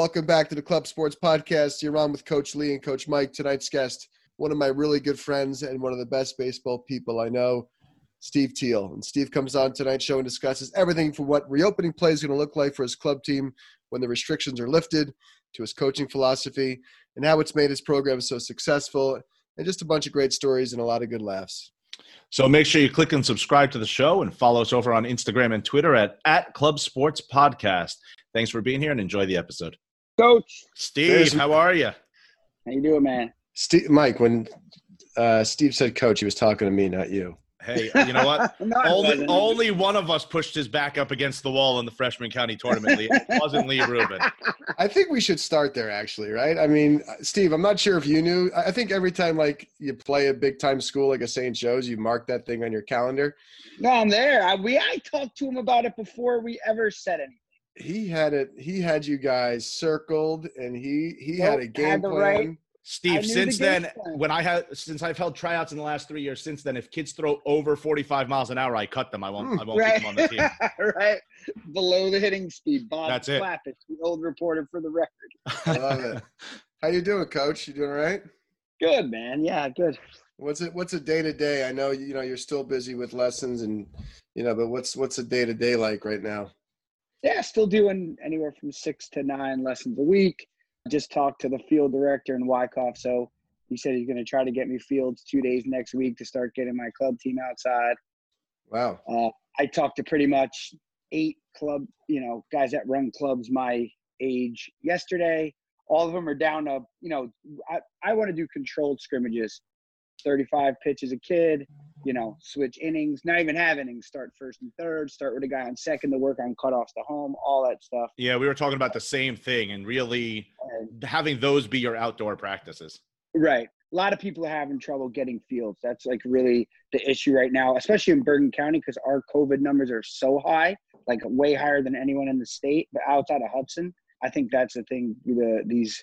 Welcome back to the Club Sports Podcast. You're on with Coach Lee and Coach Mike. Tonight's guest, one of my really good friends and one of the best baseball people I know, Steve Teel. And Steve comes on tonight's show and discusses everything from what reopening play is going to look like for his club team when the restrictions are lifted, to his coaching philosophy, and how it's made his program so successful, and just a bunch of great stories and a lot of good laughs. So make sure you click and subscribe to the show and follow us over on Instagram and Twitter at, at Club Sports Podcast. Thanks for being here and enjoy the episode. Coach. Steve, There's, how are you? How you doing, man? Steve, Mike, when uh, Steve said coach, he was talking to me, not you. Hey, you know what? only, only one of us pushed his back up against the wall in the freshman county tournament. It wasn't Lee Rubin. I think we should start there, actually, right? I mean, Steve, I'm not sure if you knew. I think every time like you play a big time school like a St. Joe's, you mark that thing on your calendar. No, I'm there. I, we I talked to him about it before we ever said anything. He had it. He had you guys circled, and he he had a game had plan. Right Steve, since the then, when I had since I've held tryouts in the last three years, since then, if kids throw over forty-five miles an hour, I cut them. I won't. I won't right. keep them on the team. right, below the hitting speed. Bob That's it. Clappett, the old reporter for the record. I love it. How you doing, Coach? You doing all right? Good, man. Yeah, good. What's it? What's a day to day? I know you know you're still busy with lessons, and you know, but what's what's a day to day like right now? Yeah, still doing anywhere from six to nine lessons a week just talked to the field director in Wyckoff. So he said he's going to try to get me fields two days next week to start getting my club team outside. Wow. Uh, I talked to pretty much eight club, you know, guys that run clubs my age yesterday. All of them are down to, you know, I, I want to do controlled scrimmages. 35 pitches a kid, you know, switch innings, not even have innings, start first and third, start with a guy on second to work on cutoffs to home, all that stuff. Yeah, we were talking about the same thing and really having those be your outdoor practices. Right. A lot of people are having trouble getting fields. That's like really the issue right now, especially in Bergen County because our COVID numbers are so high, like way higher than anyone in the state. But outside of Hudson, I think that's the thing. The these,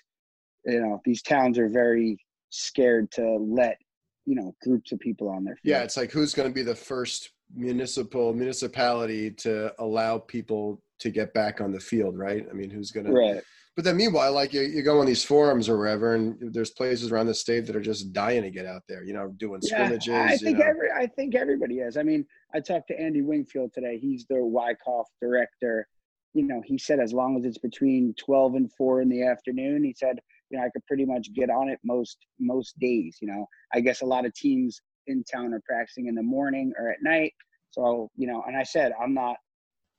you know, these towns are very scared to let you know groups of people on there. Yeah, it's like who's going to be the first municipal municipality to allow people to get back on the field, right? I mean, who's going to right. But then meanwhile, like you, you go on these forums or wherever, and there's places around the state that are just dying to get out there. You know, doing yeah, scrimmages. I think you know. every I think everybody is. I mean, I talked to Andy Wingfield today. He's the Wyckoff director. You know, he said as long as it's between twelve and four in the afternoon, he said you know, I could pretty much get on it most most days. You know, I guess a lot of teams in town are practicing in the morning or at night. So you know, and I said I'm not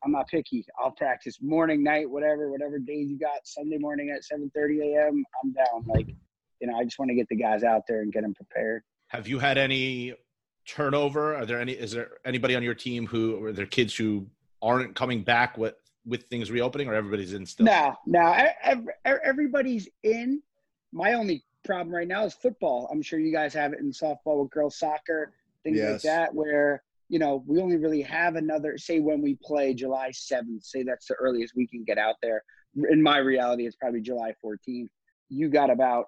I'm not picky. I'll practice morning, night, whatever, whatever days you got. Sunday morning at 7:30 a.m. I'm down. Like, you know, I just want to get the guys out there and get them prepared. Have you had any turnover? Are there any? Is there anybody on your team who, or there kids who aren't coming back with with things reopening, or everybody's in still? No, no, everybody's in. My only problem right now is football. I'm sure you guys have it in softball with girls soccer, things yes. like that, where you know we only really have another. Say when we play July 7th, say that's the earliest we can get out there. In my reality, it's probably July 14th. You got about,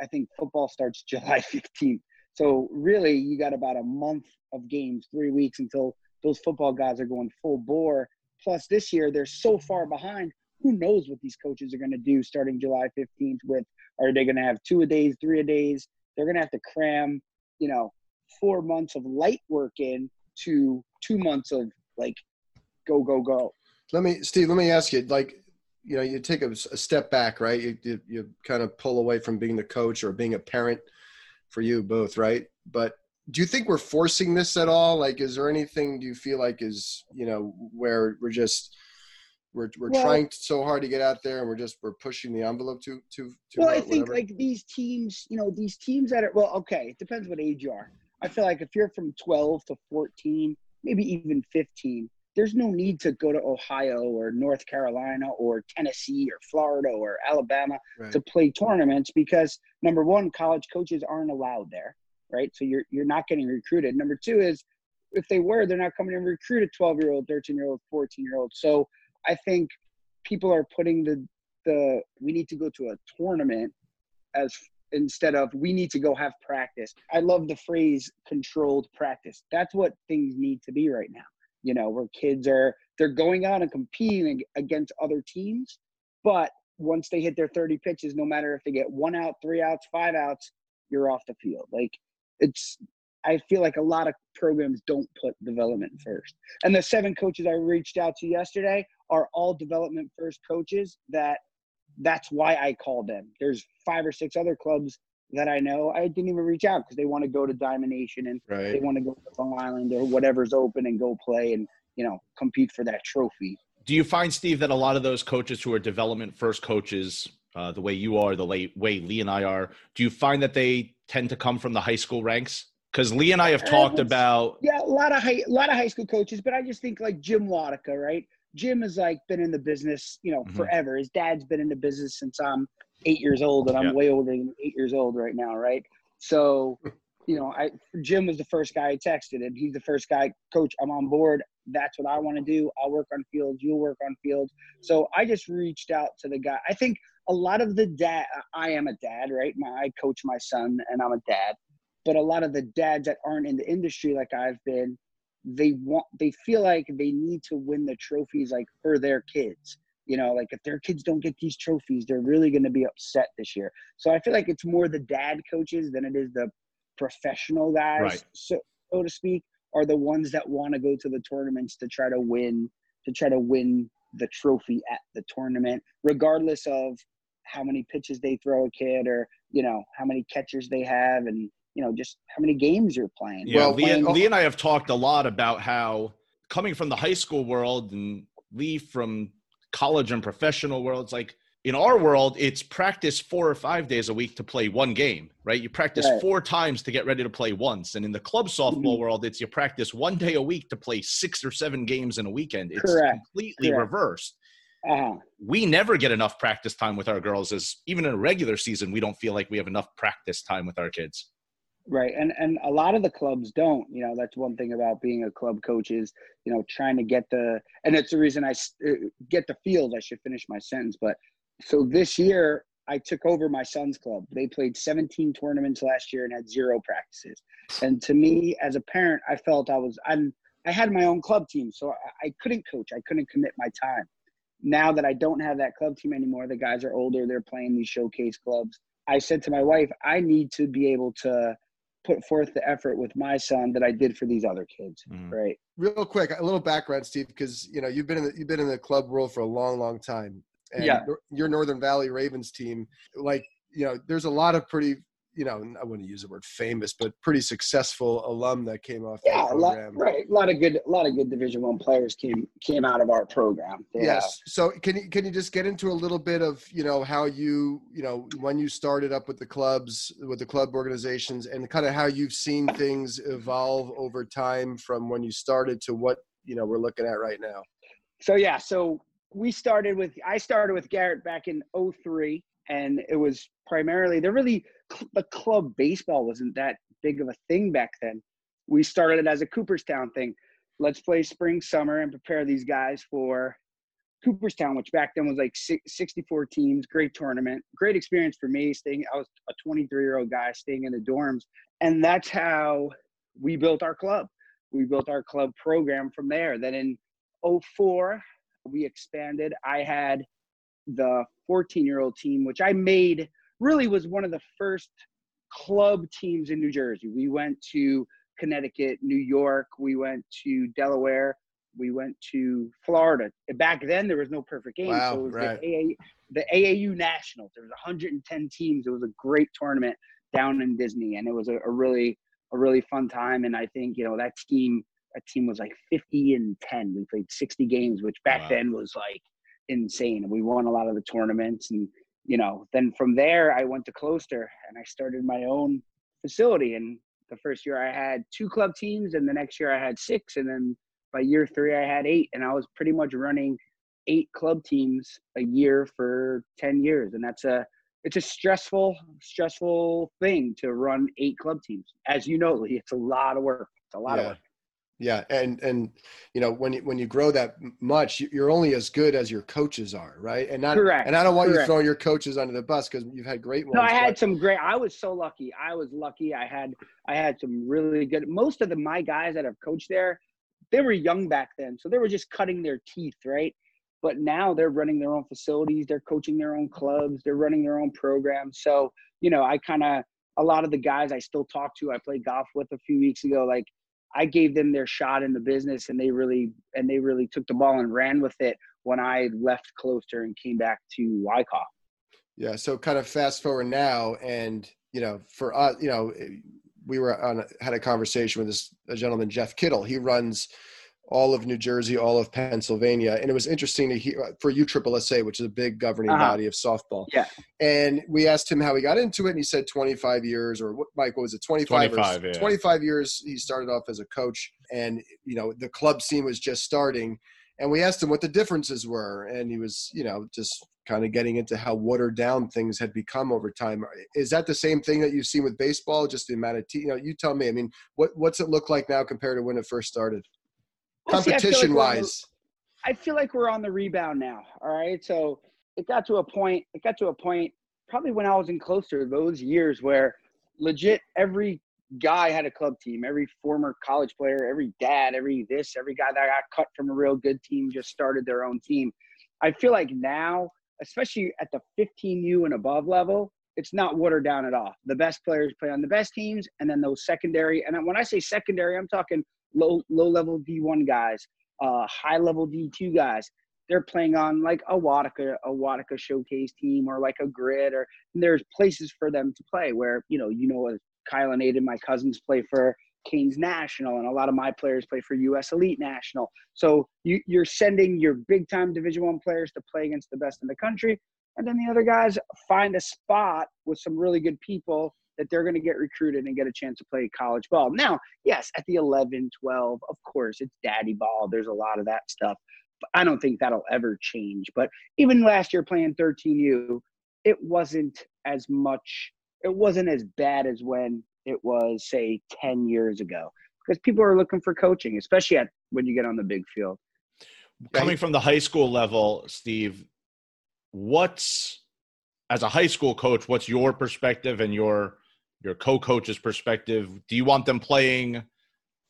I think football starts July 15th. So really, you got about a month of games, three weeks until those football guys are going full bore Plus, this year they're so far behind. Who knows what these coaches are going to do starting July 15th? With are they going to have two a days, three a days? They're going to have to cram, you know, four months of light work in to two months of like go go go. Let me, Steve. Let me ask you, like, you know, you take a, a step back, right? You, you you kind of pull away from being the coach or being a parent for you both, right? But do you think we're forcing this at all? Like, is there anything do you feel like is you know where we're just we're we're well, trying so hard to get out there and we're just we're pushing the envelope to to. to well, I think like these teams, you know, these teams that are well, okay, it depends what age you are. I feel like if you're from 12 to 14, maybe even 15, there's no need to go to Ohio or North Carolina or Tennessee or Florida or Alabama right. to play tournaments because number one, college coaches aren't allowed there right? So you're you're not getting recruited. Number two is if they were, they're not coming and recruit a 12 year old, 13 year old, 14 year old. So I think people are putting the the we need to go to a tournament as instead of we need to go have practice. I love the phrase controlled practice. That's what things need to be right now. You know, where kids are they're going out and competing against other teams, but once they hit their 30 pitches, no matter if they get one out, three outs, five outs, you're off the field. Like it's I feel like a lot of programs don't put development first. And the seven coaches I reached out to yesterday are all development first coaches that that's why I called them. There's five or six other clubs that I know I didn't even reach out because they want to go to Diamond Nation and right. they want to go to Long Island or whatever's open and go play and you know compete for that trophy. Do you find Steve that a lot of those coaches who are development first coaches, uh, the way you are, the way Lee and I are, do you find that they tend to come from the high school ranks? Because Lee and I have talked about yeah, a lot of high, a lot of high school coaches, but I just think like Jim Wadika, right? Jim has like been in the business, you know, mm-hmm. forever. His dad's been in the business since I'm eight years old, and I'm way older than eight years old right now, right? So, you know, I Jim was the first guy I texted, and he's the first guy, Coach, I'm on board. That's what I want to do. I'll work on fields. You'll work on fields. So I just reached out to the guy. I think a lot of the dad. I am a dad, right? My, I coach my son, and I'm a dad but a lot of the dads that aren't in the industry like I've been, they want they feel like they need to win the trophies like for their kids. You know, like if their kids don't get these trophies, they're really going to be upset this year. So I feel like it's more the dad coaches than it is the professional guys, right. so so to speak, are the ones that want to go to the tournaments to try to win to try to win the trophy at the tournament, regardless of how many pitches they throw a kid or you know how many catchers they have and you know just how many games you're playing. Yeah, well, Lee, playing- Lee and I have talked a lot about how coming from the high school world and Lee from college and professional worlds, like in our world, it's practice four or five days a week to play one game, right? You practice right. four times to get ready to play once. And in the club softball mm-hmm. world, it's you practice one day a week to play six or seven games in a weekend. It's Correct. completely Correct. reversed. Uh-huh. We never get enough practice time with our girls, as even in a regular season, we don't feel like we have enough practice time with our kids. Right. And and a lot of the clubs don't, you know, that's one thing about being a club coach is, you know, trying to get the and it's the reason I uh, get the field. I should finish my sentence, but so this year I took over my son's club. They played 17 tournaments last year and had zero practices. And to me as a parent, I felt I was I'm I had my own club team, so I, I couldn't coach. I couldn't commit my time. Now that I don't have that club team anymore, the guys are older, they're playing these showcase clubs. I said to my wife, I need to be able to put forth the effort with my son that I did for these other kids. Mm. Right. Real quick, a little background, Steve, because you know you've been in the, you've been in the club world for a long, long time. And yeah. Your Northern Valley Ravens team, like you know, there's a lot of pretty you know, I wouldn't use the word famous, but pretty successful alum that came off. Yeah, a lot, right. A lot of good, a lot of good Division One players came came out of our program. Yeah. Yes. So can you can you just get into a little bit of you know how you you know when you started up with the clubs with the club organizations and kind of how you've seen things evolve over time from when you started to what you know we're looking at right now. So yeah, so we started with I started with Garrett back in 03 and it was primarily they're really the club baseball wasn't that big of a thing back then. We started it as a Cooperstown thing. Let's play spring, summer, and prepare these guys for Cooperstown, which back then was like 64 teams. Great tournament, great experience for me. Staying, I was a 23 year old guy staying in the dorms, and that's how we built our club. We built our club program from there. Then in 04, we expanded. I had the 14 year old team, which I made really was one of the first club teams in New Jersey. We went to Connecticut, New York, we went to Delaware, we went to Florida. Back then, there was no perfect game. Wow, so it was right. the, AA, the AAU Nationals. There was 110 teams. It was a great tournament down in Disney, and it was a, a really a really fun time. And I think you know that team that team was like 50 and 10. We played 60 games, which back wow. then was like insane. We won a lot of the tournaments and you know, then from there I went to Closter and I started my own facility. And the first year I had two club teams, and the next year I had six, and then by year three I had eight, and I was pretty much running eight club teams a year for ten years, and that's a it's a stressful stressful thing to run eight club teams. As you know, Lee, it's a lot of work. It's a lot yeah. of work. Yeah, and and you know when you when you grow that much, you're only as good as your coaches are, right? And not correct. And I don't want Correct. you throwing your coaches under the bus because you've had great ones. No, I had but... some great. I was so lucky. I was lucky. I had I had some really good. Most of the my guys that have coached there, they were young back then, so they were just cutting their teeth, right? but now they're running their own facilities, they're coaching their own clubs, they're running their own programs. So, you know, I kind of a lot of the guys I still talk to, I played golf with a few weeks ago, like I gave them their shot in the business and they really and they really took the ball and ran with it when I left Closter and came back to Wyckoff. Yeah, so kind of fast forward now and you know, for us, you know, we were on had a conversation with this a gentleman Jeff Kittle. He runs all of New Jersey, all of Pennsylvania. And it was interesting to hear for USSSA, which is a big governing uh-huh. body of softball. Yeah. And we asked him how he got into it, and he said 25 years, or what, Mike, what was it, 25? 25, yeah. 25 years he started off as a coach, and, you know, the club scene was just starting. And we asked him what the differences were, and he was, you know, just kind of getting into how watered down things had become over time. Is that the same thing that you've seen with baseball? Just the amount of, te- you know, you tell me. I mean, what what's it look like now compared to when it first started? Competition like wise. I feel like we're on the rebound now. All right. So it got to a point, it got to a point probably when I was in Closter, those years where legit every guy had a club team, every former college player, every dad, every this, every guy that got cut from a real good team just started their own team. I feel like now, especially at the 15U and above level, it's not watered down at all. The best players play on the best teams, and then those secondary. And when I say secondary, I'm talking low low level D1 guys, uh, high level D2 guys. They're playing on like a Watica, a Watica showcase team or like a grid or there's places for them to play where, you know, you know, Kyle and Aiden, my cousins play for Canes National, and a lot of my players play for U.S. Elite National. So you, are sending your big time Division One players to play against the best in the country, and then the other guys find a spot with some really good people that they're going to get recruited and get a chance to play college ball. Now, yes, at the 11, 12, of course, it's daddy ball. There's a lot of that stuff. But I don't think that'll ever change. But even last year playing 13U, it wasn't as much, it wasn't as bad as when it was, say, 10 years ago. Because people are looking for coaching, especially at when you get on the big field. Coming from the high school level, Steve, what's as a high school coach, what's your perspective and your your co-coach's perspective do you want them playing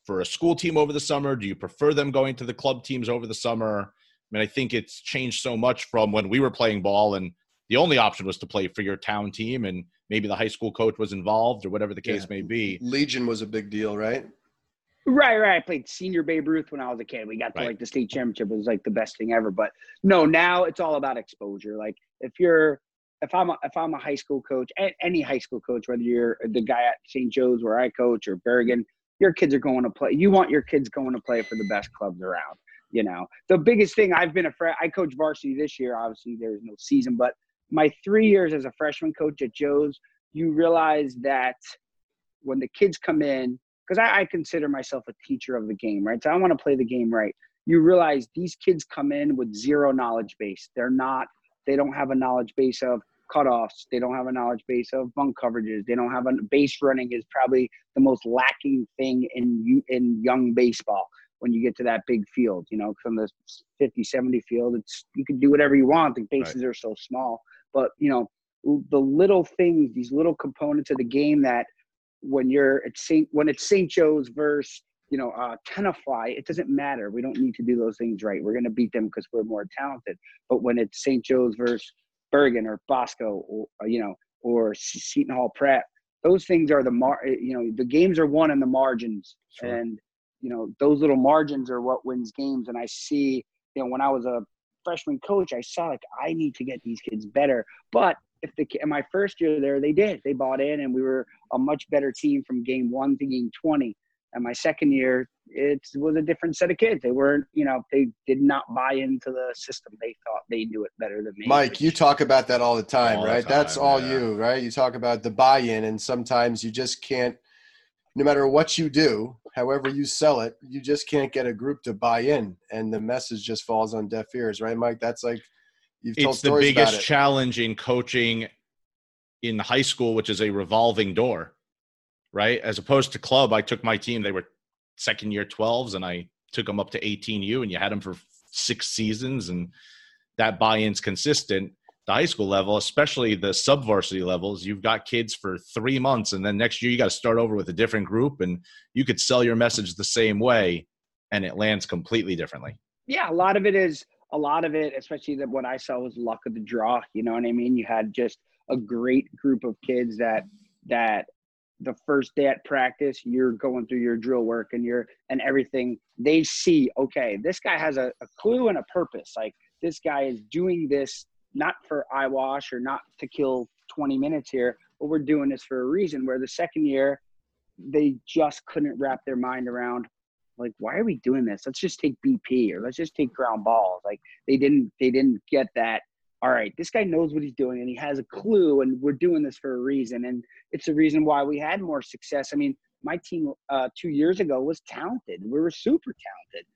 for a school team over the summer do you prefer them going to the club teams over the summer i mean i think it's changed so much from when we were playing ball and the only option was to play for your town team and maybe the high school coach was involved or whatever the case yeah. may be legion was a big deal right Right, right. I played senior Babe Ruth when I was a kid. We got to right. like the state championship. It was like the best thing ever. But no, now it's all about exposure. Like if you're if I'm a, if I'm a high school coach, any high school coach, whether you're the guy at St. Joe's where I coach or Bergen, your kids are going to play. You want your kids going to play for the best clubs around. You know, the biggest thing I've been a friend. I coach varsity this year. Obviously, there's no season, but my three years as a freshman coach at Joe's, you realize that when the kids come in, because I, I consider myself a teacher of the game, right? So I want to play the game right. You realize these kids come in with zero knowledge base. They're not they don't have a knowledge base of cutoffs. They don't have a knowledge base of bunt coverages. They don't have a base running is probably the most lacking thing in you in young baseball when you get to that big field. You know, from the 50, 70 field, it's you can do whatever you want. The bases right. are so small, but you know the little things, these little components of the game that when you're at St. when it's St. Joe's versus you know, uh, Tenafly, it doesn't matter. We don't need to do those things right. We're going to beat them because we're more talented. But when it's St. Joe's versus Bergen or Bosco, or, uh, you know, or Seton Hall Prep, those things are the mar. Eh, you know, the games are won in the margins, sure. and you know those little margins are what wins games. And I see, you know, when I was a freshman coach, I saw like I need to get these kids better. But if the in my first year there, they did. They bought in, and we were a much better team from game one to game twenty and my second year it was a different set of kids. They weren't you know they did not buy into the system. They thought they knew it better than me mike which, you talk about that all the time all right? The time, that's all yeah. you right? You talk about the buy-in and sometimes you just can't no matter what you do however you sell it you just can't get a group to buy in and the message just falls on deaf ears right mike? That's like you've told it's the biggest challenge in coaching in high school which is a revolving door right? As opposed to club, I took my team, they were second year 12s, and I took them up to 18U, and you had them for six seasons, and that buy in's consistent. The high school level, especially the sub varsity levels, you've got kids for three months, and then next year you got to start over with a different group, and you could sell your message the same way, and it lands completely differently. Yeah, a lot of it is a lot of it, especially that what I saw was luck of the draw. You know what I mean? You had just a great group of kids that that the first day at practice you're going through your drill work and you're and everything they see okay this guy has a, a clue and a purpose. Like this guy is doing this not for eyewash or not to kill 20 minutes here but we're doing this for a reason where the second year they just couldn't wrap their mind around like why are we doing this? Let's just take bp or let's just take ground balls. Like they didn't they didn't get that all right, this guy knows what he's doing and he has a clue, and we're doing this for a reason. And it's the reason why we had more success. I mean, my team uh, two years ago was talented. We were super talented,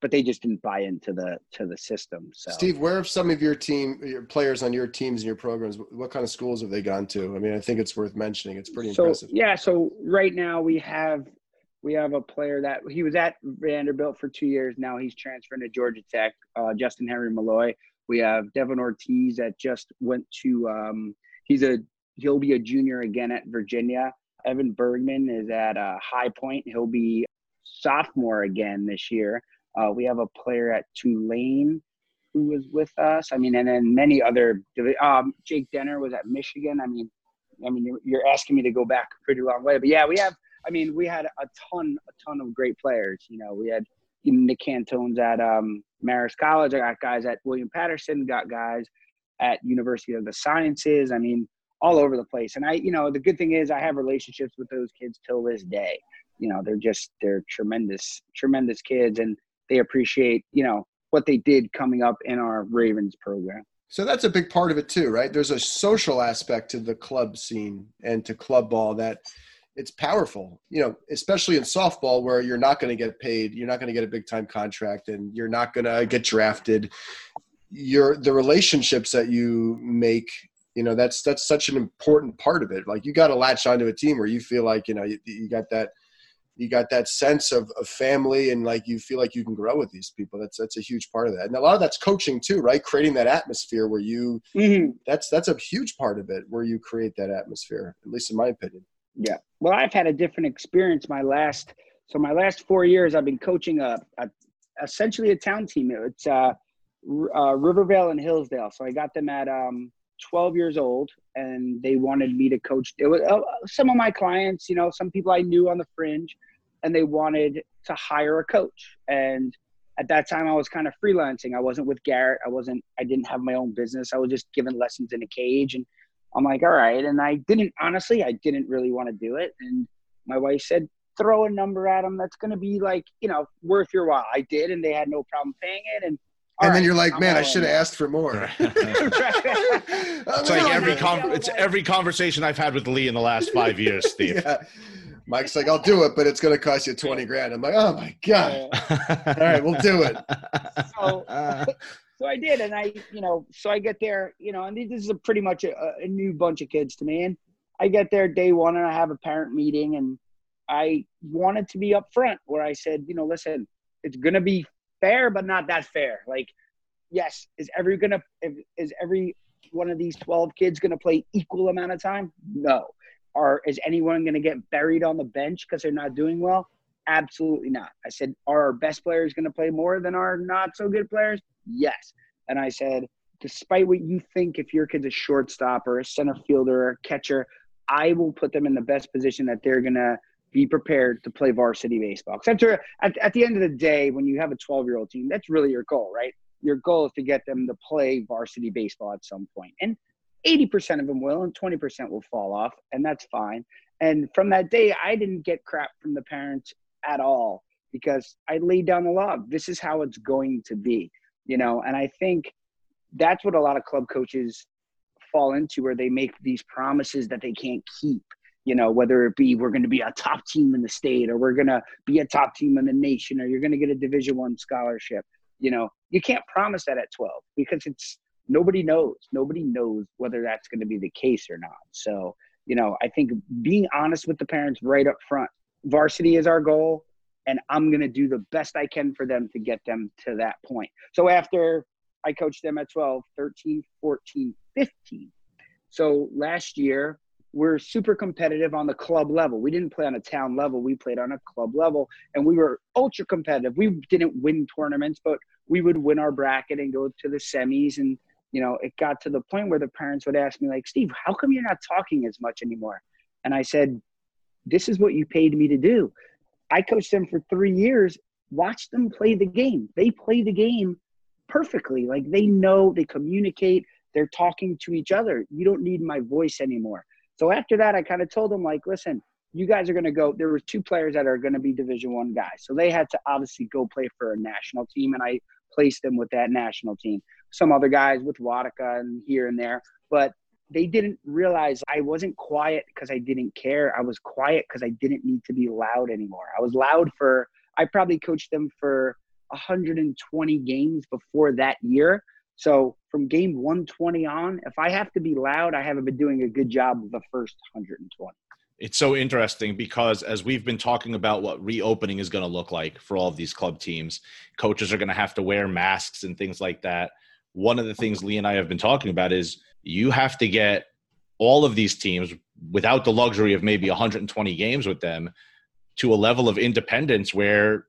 but they just didn't buy into the to the system. So, Steve, where have some of your team, your players on your teams and your programs? What kind of schools have they gone to? I mean, I think it's worth mentioning. It's pretty so, impressive. Yeah. So right now we have we have a player that he was at Vanderbilt for two years. Now he's transferring to Georgia Tech. Uh, Justin Henry Malloy we have Devin Ortiz that just went to. Um, he's a he'll be a junior again at Virginia. Evan Bergman is at High Point. He'll be sophomore again this year. Uh, we have a player at Tulane who was with us. I mean, and then many other. Um, Jake Denner was at Michigan. I mean, I mean, you're, you're asking me to go back a pretty long way, but yeah, we have. I mean, we had a ton, a ton of great players. You know, we had Nick Cantone's at um, Marist College. I got guys at William Paterson. Got guys at University of the Sciences. I mean, all over the place. And I, you know, the good thing is I have relationships with those kids till this day. You know, they're just they're tremendous, tremendous kids, and they appreciate you know what they did coming up in our Ravens program. So that's a big part of it too, right? There's a social aspect to the club scene and to club ball that it's powerful, you know, especially in softball where you're not going to get paid, you're not going to get a big time contract, and you're not going to get drafted. Your the relationships that you make, you know, that's that's such an important part of it. Like you got to latch onto a team where you feel like you know you, you got that you got that sense of, of family and like you feel like you can grow with these people that's that's a huge part of that and a lot of that's coaching too right creating that atmosphere where you mm-hmm. that's that's a huge part of it where you create that atmosphere at least in my opinion yeah. Well, I've had a different experience my last so my last four years I've been coaching a, a essentially a town team. It's uh, uh, Rivervale and Hillsdale. So I got them at um, 12 years old, and they wanted me to coach. It was uh, some of my clients, you know, some people I knew on the fringe, and they wanted to hire a coach. And at that time, I was kind of freelancing. I wasn't with Garrett. I wasn't. I didn't have my own business. I was just giving lessons in a cage and I'm like, all right. And I didn't, honestly, I didn't really want to do it. And my wife said, throw a number at them that's going to be like, you know, worth your while. I did, and they had no problem paying it. And and right, then you're like, I'm man, I should have asked for more. it's like every con- it's every conversation I've had with Lee in the last five years, Steve. yeah. Mike's like, I'll do it, but it's going to cost you 20 grand. I'm like, oh my God. All right, we'll do it. So, so I did, and I, you know, so I get there, you know, and this is a pretty much a, a new bunch of kids to me, and I get there day one, and I have a parent meeting, and I wanted to be upfront where I said, you know, listen, it's gonna be fair, but not that fair. Like, yes, is every gonna is every one of these twelve kids gonna play equal amount of time? No. Or is anyone gonna get buried on the bench because they're not doing well? Absolutely not. I said, are our best players to play more than our not so good players? Yes. And I said, despite what you think, if your kid's a shortstop or a center fielder or a catcher, I will put them in the best position that they're going to be prepared to play varsity baseball. Except at, at the end of the day, when you have a 12 year old team, that's really your goal, right? Your goal is to get them to play varsity baseball at some point. And 80% of them will, and 20% will fall off, and that's fine. And from that day, I didn't get crap from the parents at all because I laid down the law. This is how it's going to be you know? And i think that's what a lot of club coaches fall into where they make these promises that they can't keep you know whether it be we're going to be a top team in the state or we're going to be a top team in the nation or you're going to get a division one scholarship you know? You can't promise that at 12 because it's nobody knows. Nobody knows whether that's going to be the case or not. So you know i think being honest with the parents right up front varsity is our goal and I'm going to do the best I can for them to get them to that point. So after I coached them at 12, 13, 14, 15. So last year, we're super competitive on the club level. We didn't play on a town level, we played on a club level, and we were ultra competitive. We didn't win tournaments, but we would win our bracket and go to the semis and you know it got to the point where the parents would ask me like steve how come you're not talking as much anymore and i said this is what you paid me to do i coached them for three years watch them play the game. They play the game perfectly. Like they know they communicate they're talking to each other. You don't need my voice anymore. So after that i kind of told them like listen you guys are going to go there were two players that are going to be division one guys. So they had to obviously go play for a national team and i placed them with that national team. Some other guys with Watica and here and there but they didn't realize i wasn't quiet because i didn't care. I was quiet because i didn't need to be loud anymore. I was loud for i probably coached them for 120 games before that year. So from game 120 on if i have to be loud i haven't been doing a good job of the first 120 it's so interesting because as we've been talking about what reopening is going to look like for all of these club teams, coaches are going to have to wear masks and things like that. One of the things Lee and I have been talking about is you have to get all of these teams without the luxury of maybe 120 games with them to a level of independence where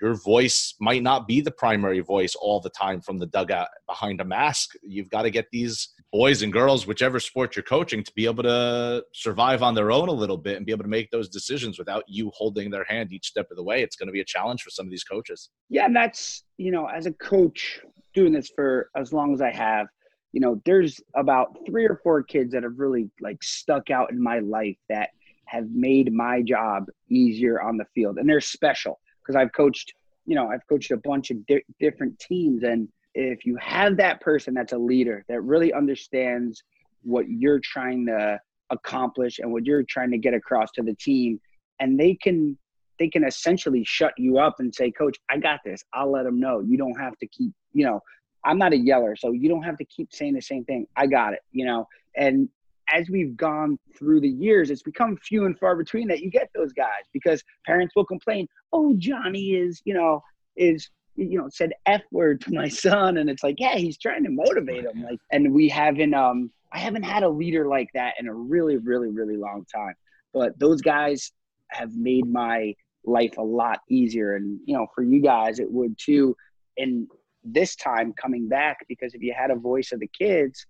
your voice might not be the primary voice all the time from the dugout behind a mask. You've got to get these boys and girls, whichever sport you're coaching, to be able to survive on their own a little bit and be able to make those decisions without you holding their hand each step of the way. It's going to be a challenge for some of these coaches. Yeah, and that's, you know, as a coach doing this for as long as I have, you know, there's about three or four kids that have really like stuck out in my life that have made my job easier on the field. And they're special because I've coached, you know, I've coached a bunch of di- different teams. And if you have that person that's a leader that really understands what you're trying to accomplish and what you're trying to get across to the team, and they can they can essentially shut you up and say, Coach, I got this. I'll let them know. You don't have to keep, you know, I'm not a yeller, so you don't have to keep saying the same thing. I got it, you know. And as we've gone through the years, it's become few and far between that you get those guys because parents will complain, "Oh, Johnny is, you know, is you know said f word to my son," and it's like, yeah, he's trying to motivate him. Like, and we haven't, um, I haven't had a leader like that in a really, really, really long time. But those guys have made my life a lot easier, and you know, for you guys, it would too. And this time coming back because if you had a voice of the kids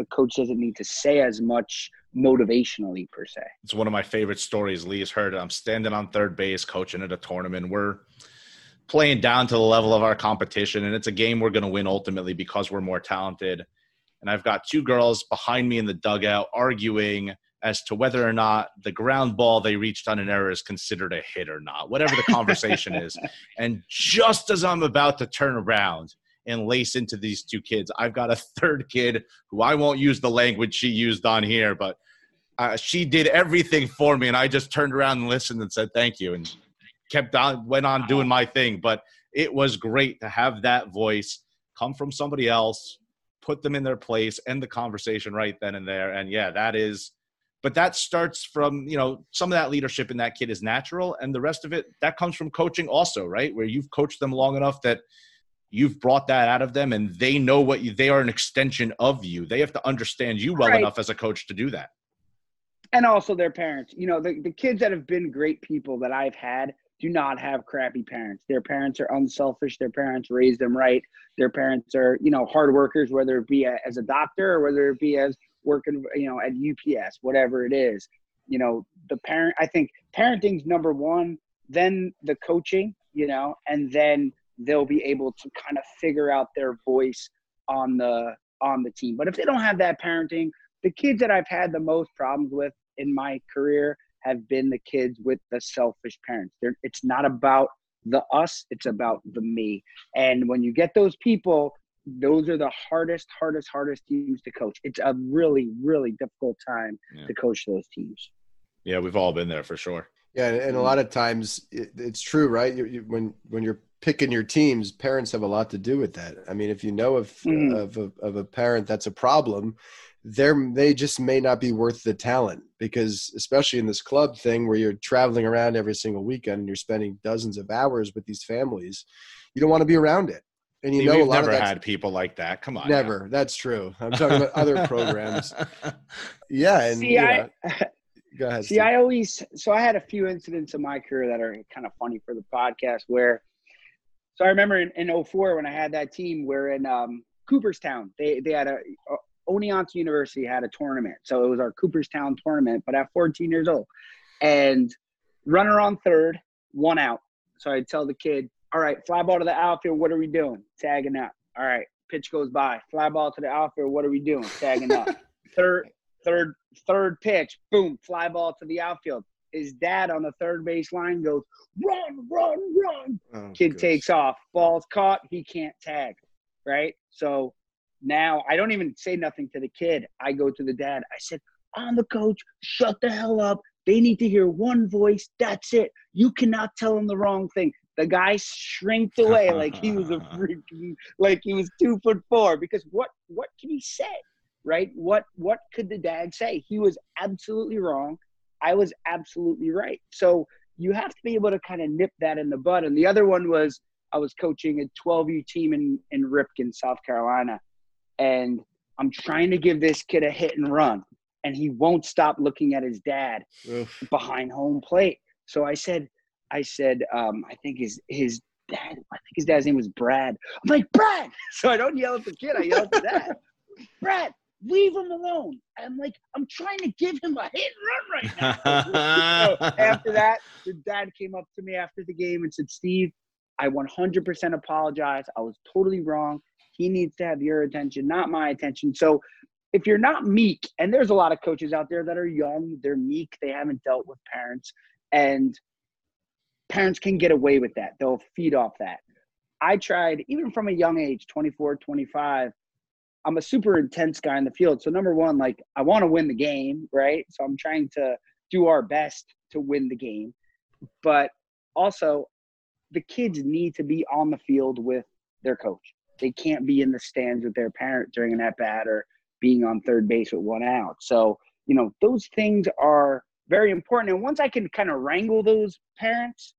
the coach doesn't need to say as much motivationally per se. It's one of my favorite stories Lee's heard. I'm standing on third base coaching at a tournament. We're playing down to the level of our competition and it's a game we're going to win ultimately because we're more talented. And I've got two girls behind me in the dugout arguing as to whether or not the ground ball they reached on an error is considered a hit or not, whatever the conversation is. And just as I'm about to turn around, and lace into these two kids. I've got a third kid who I won't use the language she used on here, but uh, she did everything for me, and I just turned around and listened and said thank you, and kept on went on doing my thing. But it was great to have that voice come from somebody else, put them in their place, end the conversation right then and there. And yeah, that is. But that starts from you know some of that leadership in that kid is natural, and the rest of it that comes from coaching also, right? Where you've coached them long enough that you've brought that out of them and they know what you they are an extension of you. They have to understand you well right. enough as a coach to do that. And also their parents. You know the, the kids that have been great people that i've had do not have crappy parents. Their parents are unselfish. Their parents raised them right. Their parents are you know hard workers whether it be a, as a doctor or whether it be as working you know at ups whatever it is you know the parent i think parenting's number one then the coaching you know and then they'll be able to kind of figure out their voice on the on the team. But if they don't have that parenting, the kids that I've had the most problems with in my career have been the kids with the selfish parents. They're, it's not about the us, it's about the me. And when you get those people, those are the hardest, hardest, hardest teams to coach. It's a really, really difficult time yeah. to coach those teams. Yeah, we've all been there for sure. Yeah, and a lot of times it, it's true, right? You, you, when when you're picking your teams, parents have a lot to do with that. I mean, if you know of mm. of, a, of a parent that's a problem, they're they just may not be worth the talent because especially in this club thing where you're traveling around every single weekend and you're spending dozens of hours with these families, you don't want to be around it. And you See, know, we've never had people like that. Come on, never. Now. That's true. I'm talking about other programs. Yeah, and See, I, go ahead. See, Steve. I always so I had a few incidents in my career that are kind of funny for the podcast where So I remember in, in 04 when I had that team, we're in um, Cooperstown. They they had a, a Oneonta University had a tournament, so it was our Cooperstown tournament. But at 14 years old, and runner on third, one out. So I tell the kid, "All right, fly ball to the outfield. What are we doing? Tagging up. All right, pitch goes by. Fly ball to the outfield. What are we doing? Tagging up. third, third, third pitch. Boom, fly ball to the outfield. His dad on the third base line goes, "Run, run, run!" Oh, Kid gosh. takes off. Ball's caught. He can't tag. Right. So now I don't even say nothing to the kid. I go to the dad. I said, "I'm the coach. Shut the hell up. They need to hear one voice. That's it. You cannot tell them the wrong thing." The guy shrinked away like he was a freaking like he was two foot four. Because what what can he say? Right? What what could the dad say? He was absolutely wrong. I was absolutely right. So you have to be able to kind of nip that in the bud. And the other one was I was coaching a 12U team in, in Ripken, South Carolina. And I'm trying to give this kid a hit and run. And he won't stop looking at his dad Oof. behind home plate. So I said, I said, um, I think his his dad, I think his dad's name was Brad. I'm like, Brad. So I don't yell at the kid, I yell at the dad. Brad, leave him alone. I'm like, I'm trying to give him a hit and run right now. so after that, the dad came up to me after the game and said, Steve, I 100% apologize. I was totally wrong. He needs to have your attention, not my attention. So if you're not meek, and there's a lot of coaches out there that are young, they're meek, they haven't dealt with parents, and parents can get away with that. They'll feed off that. I tried, even from a young age, 24, 25, I'm a super intense guy in the field. So number one, like I want to win the game, right? So I'm trying to do our best to win the game. But also the kids need to be on the field with their coach. They can't be in the stands with their parent during an at bat or being on third base with one out. So, you know, those things are very important. And once I can kind of wrangle those parents,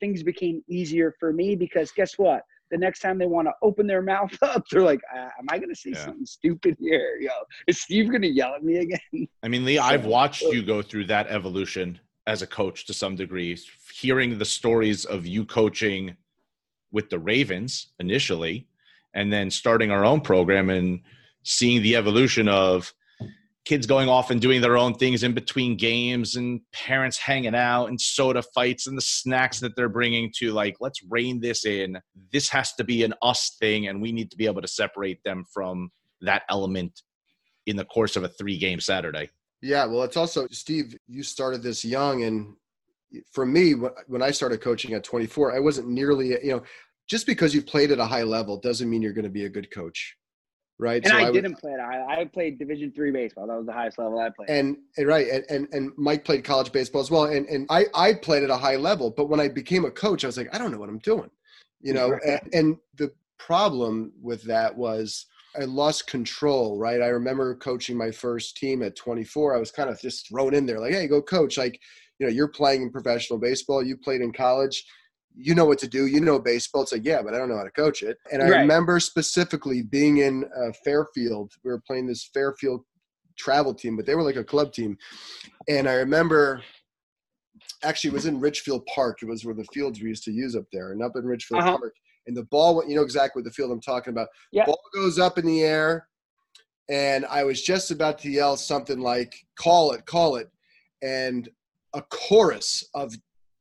things became easier for me because guess what? the next time they want to open their mouth up, they're like, uh, "Am I going to say yeah. something stupid here? Yo, is Steve going to yell at me again?" I mean, Lee, I've watched you go through that evolution as a coach to some degree. Hearing the stories of you coaching with the Ravens initially, and then starting our own program and seeing the evolution of kids going off and doing their own things in between games and parents hanging out and soda fights and the snacks that they're bringing to like let's rein this in. This has to be an us thing and we need to be able to separate them from that element in the course of a three game saturday. Yeah well it's also steve you started this young and for me when i started coaching at 24 i wasn't nearly you know just because you've played at a high level doesn't mean you're going to be a good coach right? And so I, I, didn't play it. I, I played Division three baseball. That was the highest level I played. And, and right, and, and and Mike played college baseball as well. And and I I played at a high level, but when I became a coach, I was like, I don't know what I'm doing, you know. Right. and, and the problem with that was I lost control, right? I remember coaching my first team at 24. I was kind of just thrown in there, like, hey, go coach. Like, you know, you're playing in professional baseball. You played in college you know what to do. You know baseball. It's like, yeah, but I don't know how to coach it. And I right. remember specifically being in uh, Fairfield. We were playing this Fairfield travel team, but they were like a club team. And I remember actually it was in Ridgefield Park. It was where the fields we used to use up there, and up in Ridgefield uh-huh. Park. And the ball went, you know exactly what the field I'm talking about. Yeah. Ball goes up in the air, and I was just about to yell something like, call it, call it. And a chorus of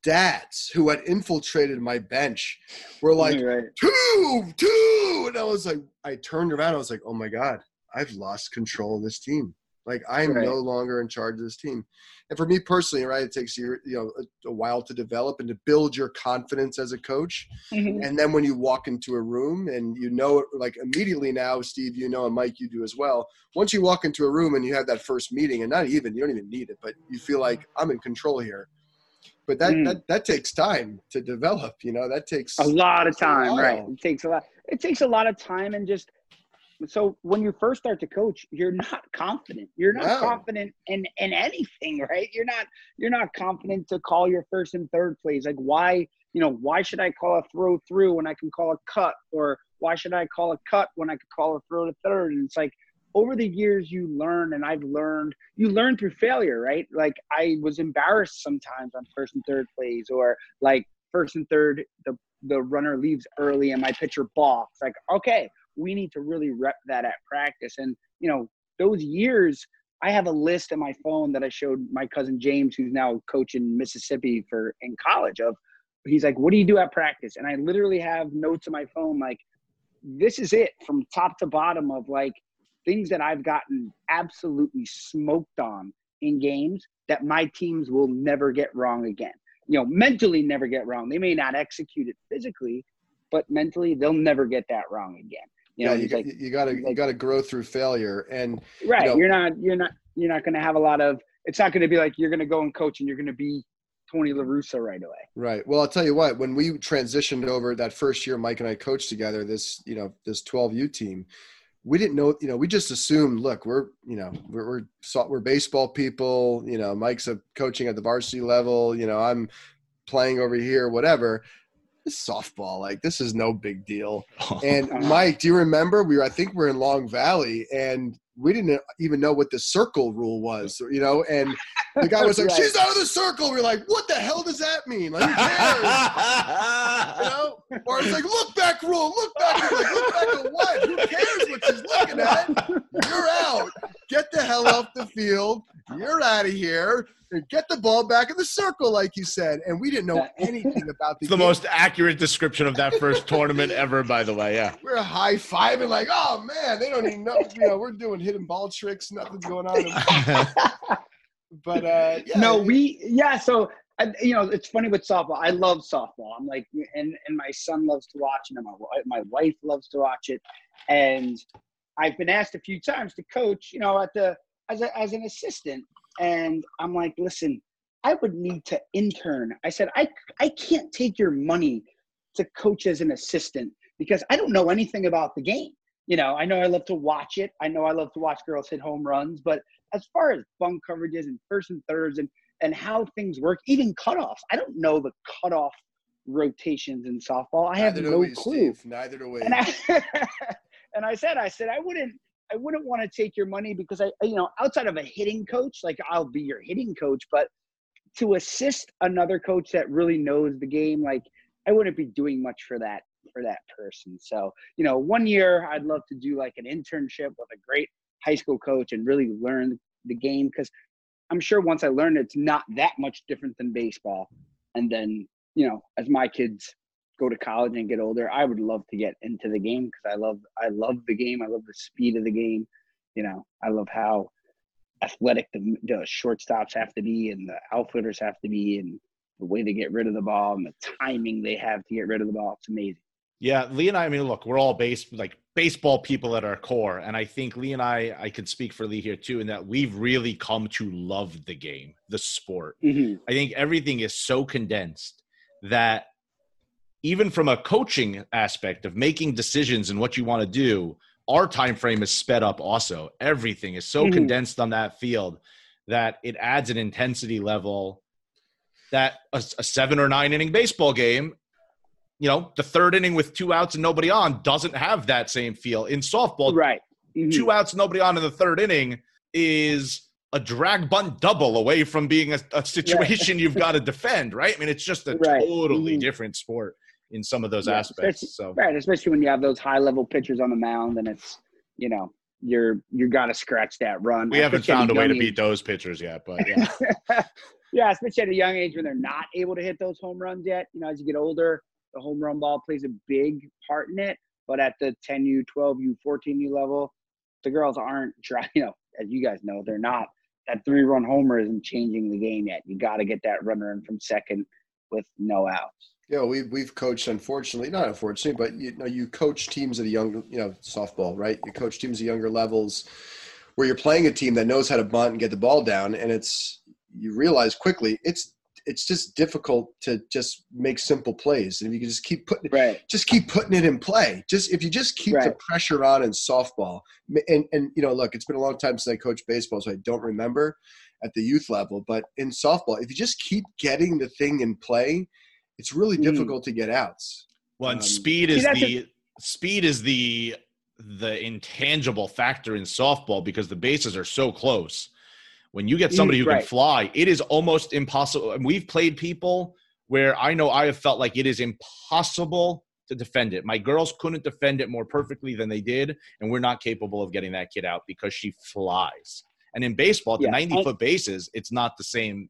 dads who had infiltrated my bench were like right. two two and i was like i turned around i was like oh my god i've lost control of this team like i'm right. no longer in charge of this team and for me personally right it takes you you know a, a while to develop and to build your confidence as a coach mm-hmm. and then when you walk into a room and you know it like immediately now steve you know and mike you do as well once you walk into a room and you have that first meeting and not even you don't even need it but you feel like i'm in control here but that, mm. that that takes time to develop you know that takes a lot of time right. it takes a lot it takes a lot of time and just so when you first start to coach you're not confident. You're not no. confident in in anything right? You're not you're not confident to call your first and third plays. Like why you know why should i call a throw through when i can call a cut? Or why should i call a cut when i could call a throw to third? And it's like over the years you learn and i've learned you learn through failure right like i was embarrassed sometimes on first and third plays or like first and third the the runner leaves early and my pitcher balks. Like, okay, we need to really rep that at practice. And, you know, those years, I have a list in my phone that I showed my cousin James, who's now coaching Mississippi for in college of he's like, What do you do at practice? And I literally have notes on my phone like this is it from top to bottom of like things that I've gotten absolutely smoked on in games that my teams will never get wrong again. You know, mentally never get wrong. They may not execute it physically, but mentally they'll never get that wrong again. You know, yeah, you, like, you gotta like, you gotta grow through failure, and right, you know, you're not you're not you're not gonna have a lot of. It's not gonna be like you're gonna go and coach and you're gonna be Tony La Russa right away. Right. Well, I'll tell you what. When we transitioned over that first year, Mike and I coached together. This you know this 12U team we didn't know, you know, we just assumed, look, we're, you know, we're, we're, we're baseball people, you know, Mike's a coaching at the varsity level, you know, I'm playing over here, whatever. This softball, like this is no big deal. And Mike, do you remember we were, I think we're in Long Valley and we didn't even know what the circle rule was, you know, and the guy was like, right. "She's out of the circle." We are like, "What the hell does that mean?" Like, who cares? you know? Or it's like, "Look back rule, look back." Like, look back at what? Who cares what she's looking at? You're out. Get the hell off the field. You're out of here. And get the ball back in the circle, like you said. And we didn't know anything about the. It's the most accurate description of that first tournament ever, by the way. Yeah, we're high fiving like, "Oh man, they don't even know." You know, we're doing hidden ball tricks. Nothing's going on. but uh, yeah. no, we yeah. So you know, it's funny with softball. I love softball. I'm like, and and my son loves to watch it, and my my wife loves to watch it, and I've been asked a few times to coach. You know, at the as a, as an assistant, and I'm like, listen, I would need to intern. I said, I I can't take your money to coach as an assistant because I don't know anything about the game. You know, I know I love to watch it. I know I love to watch girls hit home runs, but as far as bunt coverages and first and thirds and and how things work, even cutoffs, I don't know the cutoff rotations in softball. I have Neither no we, clue. Steve. Neither do we. And I, and I said, I said, I wouldn't, I wouldn't want to take your money because I, you know, outside of a hitting coach, like I'll be your hitting coach, but to assist another coach that really knows the game, like I wouldn't be doing much for that for that person. So, you know, one year I'd love to do like an internship with a great high school coach and really learn the game because I'm sure once I learn it's not that much different than baseball. And then, you know, as my kids go to college and get older, I would love to get into the game because I love I love the game. I love the speed of the game. You know, I love how athletic the, the shortstops have to be and the outfielders have to be and the way they get rid of the ball and the timing they have to get rid of the ball. It's amazing. Yeah, Lee and I, I mean, look, we're all base like baseball people at our core. And I think Lee and I, I can speak for Lee here too, in that we've really come to love the game, the sport. Mm-hmm. I think everything is so condensed that even from a coaching aspect of making decisions and what you want to do, our time frame is sped up also. Everything is so mm-hmm. condensed on that field that it adds an intensity level that a, a seven or nine inning baseball game you know, the third inning with two outs and nobody on doesn't have that same feel. In softball, right. Mm-hmm. Two outs, nobody on in the third inning is a drag bunt double away from being a, a situation you've got to defend, right? I mean, it's just a right. totally mm-hmm. different sport in some of those yeah, aspects. So right, especially when you have those high level pitchers on the mound and it's you know you're you got to scratch that run. We haven't found a way to beat those pitchers yet, but yeah. yeah, especially at a young age when they're not able to hit those home runs yet. You know, as you get older, the home run ball plays a big part in it. But at the 10U, 12U, 14U level, the girls aren't trying, you know, as you guys know, they're not. That three run homer isn't changing the game yet. You got to get that runner in from second with no outs. Yeah, we we've coached unfortunately, not unfortunately, but you know, you coach teams at a young, you know, softball, right? You coach teams at younger levels where you're playing a team that knows how to bunt and get the ball down, and it's you realize quickly it's it's just difficult to just make simple plays. And if you can just keep putting right. just keep putting it in play. Just if you just keep right. the pressure on in softball. And and you know, look, it's been a long time since I coached baseball, so I don't remember at the youth level. But in softball, if you just keep getting the thing in play, it's really mm. difficult to get outs. Well, and um, speed is the a- speed is the the intangible factor in softball because the bases are so close when you get somebody who right. can fly, it is almost impossible. And we've played people where I know I have felt like it is impossible to defend it. My girls couldn't defend it more perfectly than they did, and we're not capable of getting that kid out because she flies. And in baseball, the yeah. 90 foot bases, it's not the same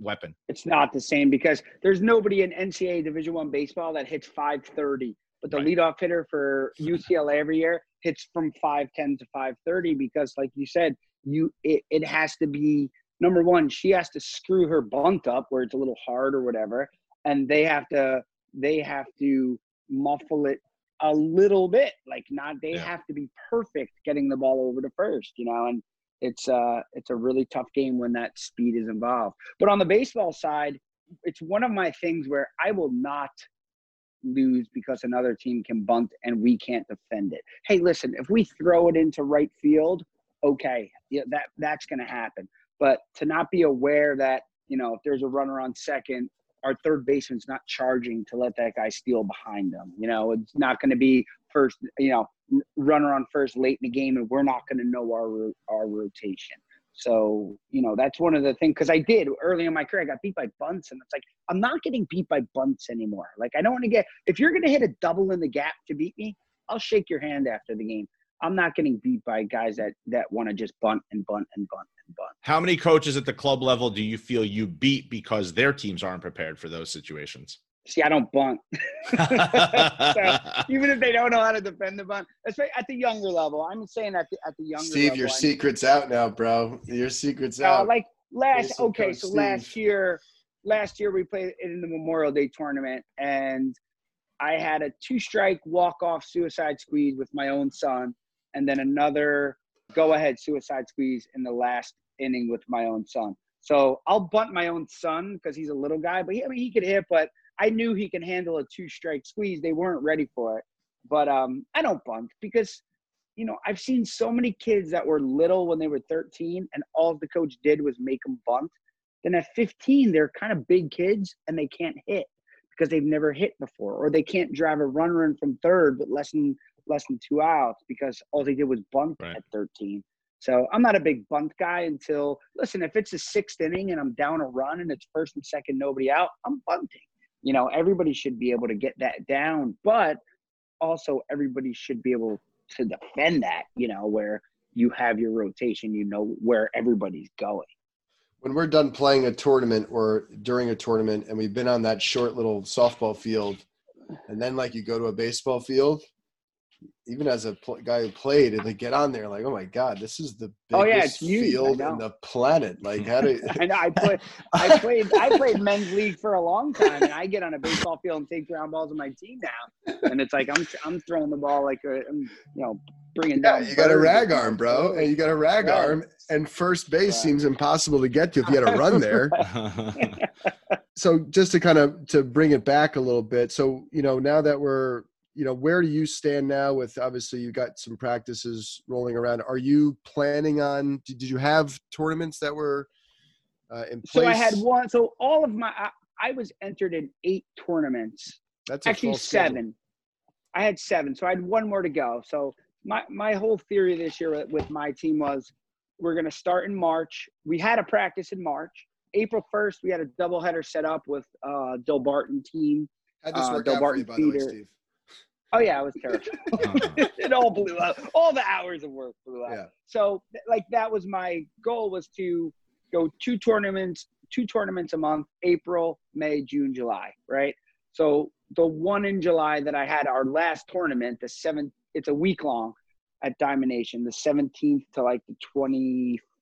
weapon. It's not the same because there's nobody in NCAA Division One baseball that hits 530, but the right. leadoff hitter for UCLA every year hits from 510 to 530 because, like you said, you it, it has to be number one. She has to screw her bunt up where it's a little hard or whatever, and they have to they have to muffle it a little bit. Like not they yeah. have to be perfect getting the ball over to first, you know, and it's uh it's a really tough game when that speed is involved. But on the baseball side, it's one of my things where I will not lose because another team can bunt and we can't defend it. Hey, listen, if we throw it into right field, okay, yeah, that that's going to happen. But to not be aware that you know if there's a runner on second, our third baseman's not charging to let that guy steal behind them. You know, it's not going to be first. You know, runner on first late in the game, and we're not going to know our our rotation. So, you know, that's one of the things because I did early in my career, I got beat by bunts, and it's like I'm not getting beat by bunts anymore. Like I don't want to get if you're going to hit a double in the gap to beat me, I'll shake your hand after the game. I'm not getting beat by guys that that want to just bunt and bunt and bunt and bunt. How many coaches at the club level do you feel you beat because their teams aren't prepared for those situations? See, I don't bunt. so even if they don't know how to defend the bunt, especially at the younger level, I'm saying at the at the younger. Steve, level, your I secret's out now, bro. Your secret's uh, out. Like last, okay, so Steve. last year, last year we played in the Memorial Day tournament, and I had a two strike walk off suicide squeeze with my own son, and then another go ahead suicide squeeze in the last inning with my own son. So I'll bunt my own son because he's a little guy, but he, I mean he could hit, but I knew he can handle a two strike squeeze. They weren't ready for it. But um, I don't bunt because, you know, I've seen so many kids that were little when they were 13 and all the coach did was make them bunt. Then at 15, they're kind of big kids and they can't hit because they've never hit before, or they can't drive a runner in from third with less than less than two outs because all they did was bunt right. at 13. So I'm not a big bunt guy until listen, if it's a sixth inning and I'm down a run and it's first and second, nobody out, I'm bunting. You know, everybody should be able to get that down, but also everybody should be able to defend that, you know, where you have your rotation, you know where everybody's going. When we're done playing a tournament or during a tournament and we've been on that short little softball field and then like you go to a baseball field even as a pl- guy who played and they get on there like oh my god this is the biggest oh, yeah, it's field on the planet. Like how do I know I played I played I played men's league for a long time and I get on a baseball field and take ground balls with my team now and it's like I'm I'm throwing the ball like a, I'm, you know bringing down yeah, you got a rag arm bro and you got a rag right. arm and first base right. seems impossible to get to if you had a run there. So just to kind of to bring it back a little bit so you know now that we're you know where do you stand now with obviously you got some practices rolling around. Are you planning on did you have tournaments that were uh, in place so i had one so all of my i, I was entered in eight tournaments. That's actually seven. I had seven so i had one more to go. So my my whole theory this year with my team was we're going to start in march. We had a practice in march. April 1st we had a doubleheader set up with uh Barton team. How'd this uh, work uh, out for you, by the way, Steve? Oh yeah, it was terrible. Uh-huh. it all blew up. All the hours of work blew up. Yeah. So like that was my goal was to go two tournaments, two tournaments a month, April, May, June, July, right? So the one in July that I had our last tournament, the seventh, it's a week long at Diamond Nation, the 17th to like the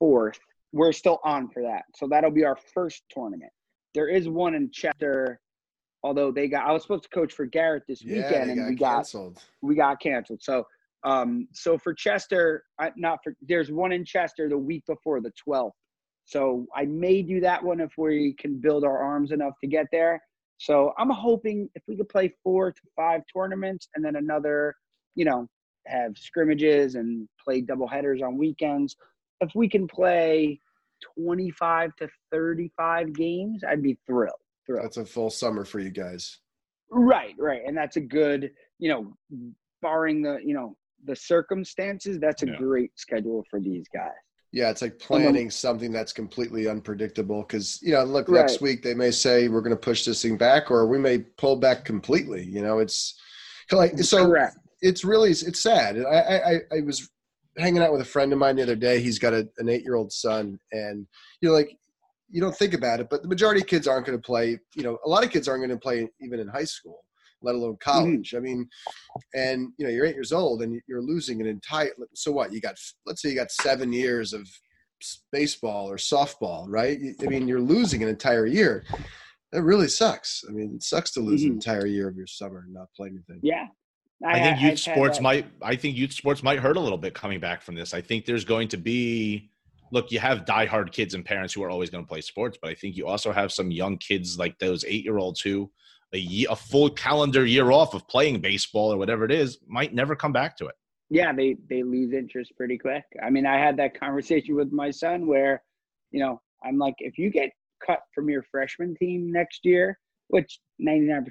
24th. We're still on for that. So that'll be our first tournament. There is one in Chester although they got I was supposed to coach for Garrett this yeah, weekend and we canceled. got we got canceled. So um so for Chester, I, not for there's one in Chester the week before the 12th. So I may do that one if we can build our arms enough to get there. So I'm hoping if we could play four to five tournaments and then another, you know, have scrimmages and play double headers on weekends. If we can play 25 to 35 games, I'd be thrilled through. That's a full summer for you guys. Right, right. And that's a good, you know, barring the, you know, the circumstances, that's a yeah. great schedule for these guys. Yeah, it's like planning something that's completely unpredictable. Because you know, look, right. next week they may say we're going to push this thing back, or we may pull back completely. You know, it's like so. Correct. It's really it's sad. I, I I was hanging out with a friend of mine the other day. He's got a, an eight year old son, and you know, like you don't think about it, but the majority of kids aren't going to play. You know, a lot of kids aren't going to play even in high school let alone college. Mm-hmm. I mean, and you know, you're eight years old and you're losing an entire. So what? You got let's say you got seven years of baseball or softball, right? I mean, you're losing an entire year. That really sucks. I mean, it sucks to lose mm-hmm. an entire year of your summer and not play anything. Yeah. I, I think youth I, sports might. I think youth sports might hurt a little bit coming back from this. I think there's going to be look, you have diehard kids and parents who are always going to play sports, but I think you also have some young kids like those eight year olds who a, year, a full calendar year off of playing baseball or whatever it is might never come back to it. Yeah, they they lose interest pretty quick. I mean, I had that conversation with my son where, you know, I'm like, if you get cut from your freshman team next year, which 99%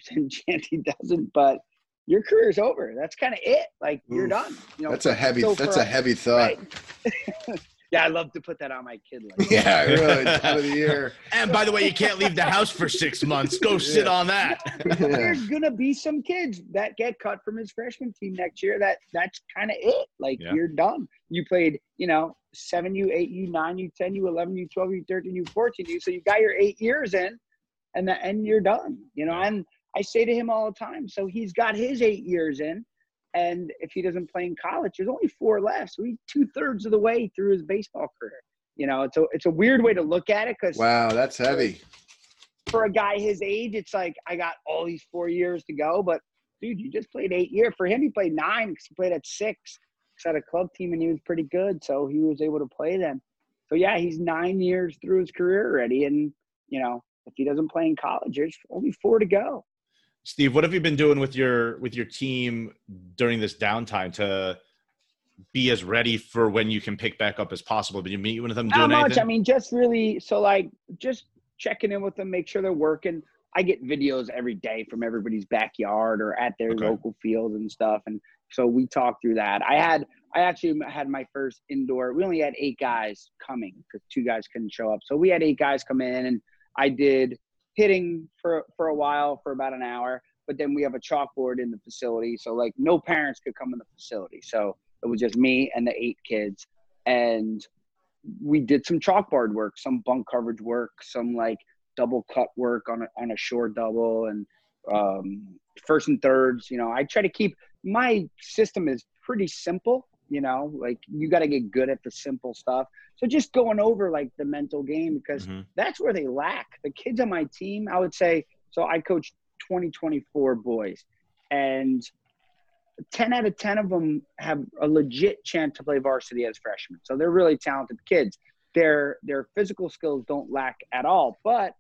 chance he doesn't, but your career's over. That's kind of it. Like Oof, you're done. You know, that's a heavy. So that's a heavy thought. Right? Yeah, I love to put that on my kid list. yeah, really, time of the year. And by the way, you can't leave the house for six months. Go sit yeah. on that. There's gonna be some kids that get cut from his freshman team next year. That that's kind of it. Like yeah. you're done. You played, you know, seven you eight you nine you ten you eleven you twelve you thirteen you fourteen you. So you got your eight years in, and the, and you're done. You know, and I say to him all the time. So he's got his eight years in and if he doesn't play in college, there's only four left. So he's two thirds of the way through his baseball career. You know, it's a it's a weird way to look at it because wow, that's heavy. For a guy his age, it's like I got all these four years to go, but dude, you just played eight years. For him, he played nine because he played at six. He's at a club team and he was pretty good, so he was able to play then. So yeah, he's nine years through his career already, and you know if he doesn't play in college, there's only four to go. Steve, what have you been doing with your with your team during this downtime to be as ready for when you can pick back up as possible? Did you meet with them? Not much. Anything? I mean, just really so like just checking in with them, make sure they're working. I get videos every day from everybody's backyard or at their okay. local fields and stuff, and so we talk through that. I had I actually had my first indoor. We only had eight guys coming because two guys couldn't show up, so we had eight guys come in, and I did hitting for for a while for about an hour but then we have a chalkboard in the facility. So like no parents could come in the facility. So it was just me and the eight kids. And we did some chalkboard work some bunt coverage work some like double cut work on a, on a short double. And um, first and thirds you know i try to keep my system is pretty simple you know like you got to get good at the simple stuff. So just going over like the mental game because mm-hmm. that's where they lack. The kids on my team i would say so i coach 2024 boys and 10 out of 10 of them have a legit chance to play varsity as freshmen. So they're really talented kids. Their their physical skills don't lack at all but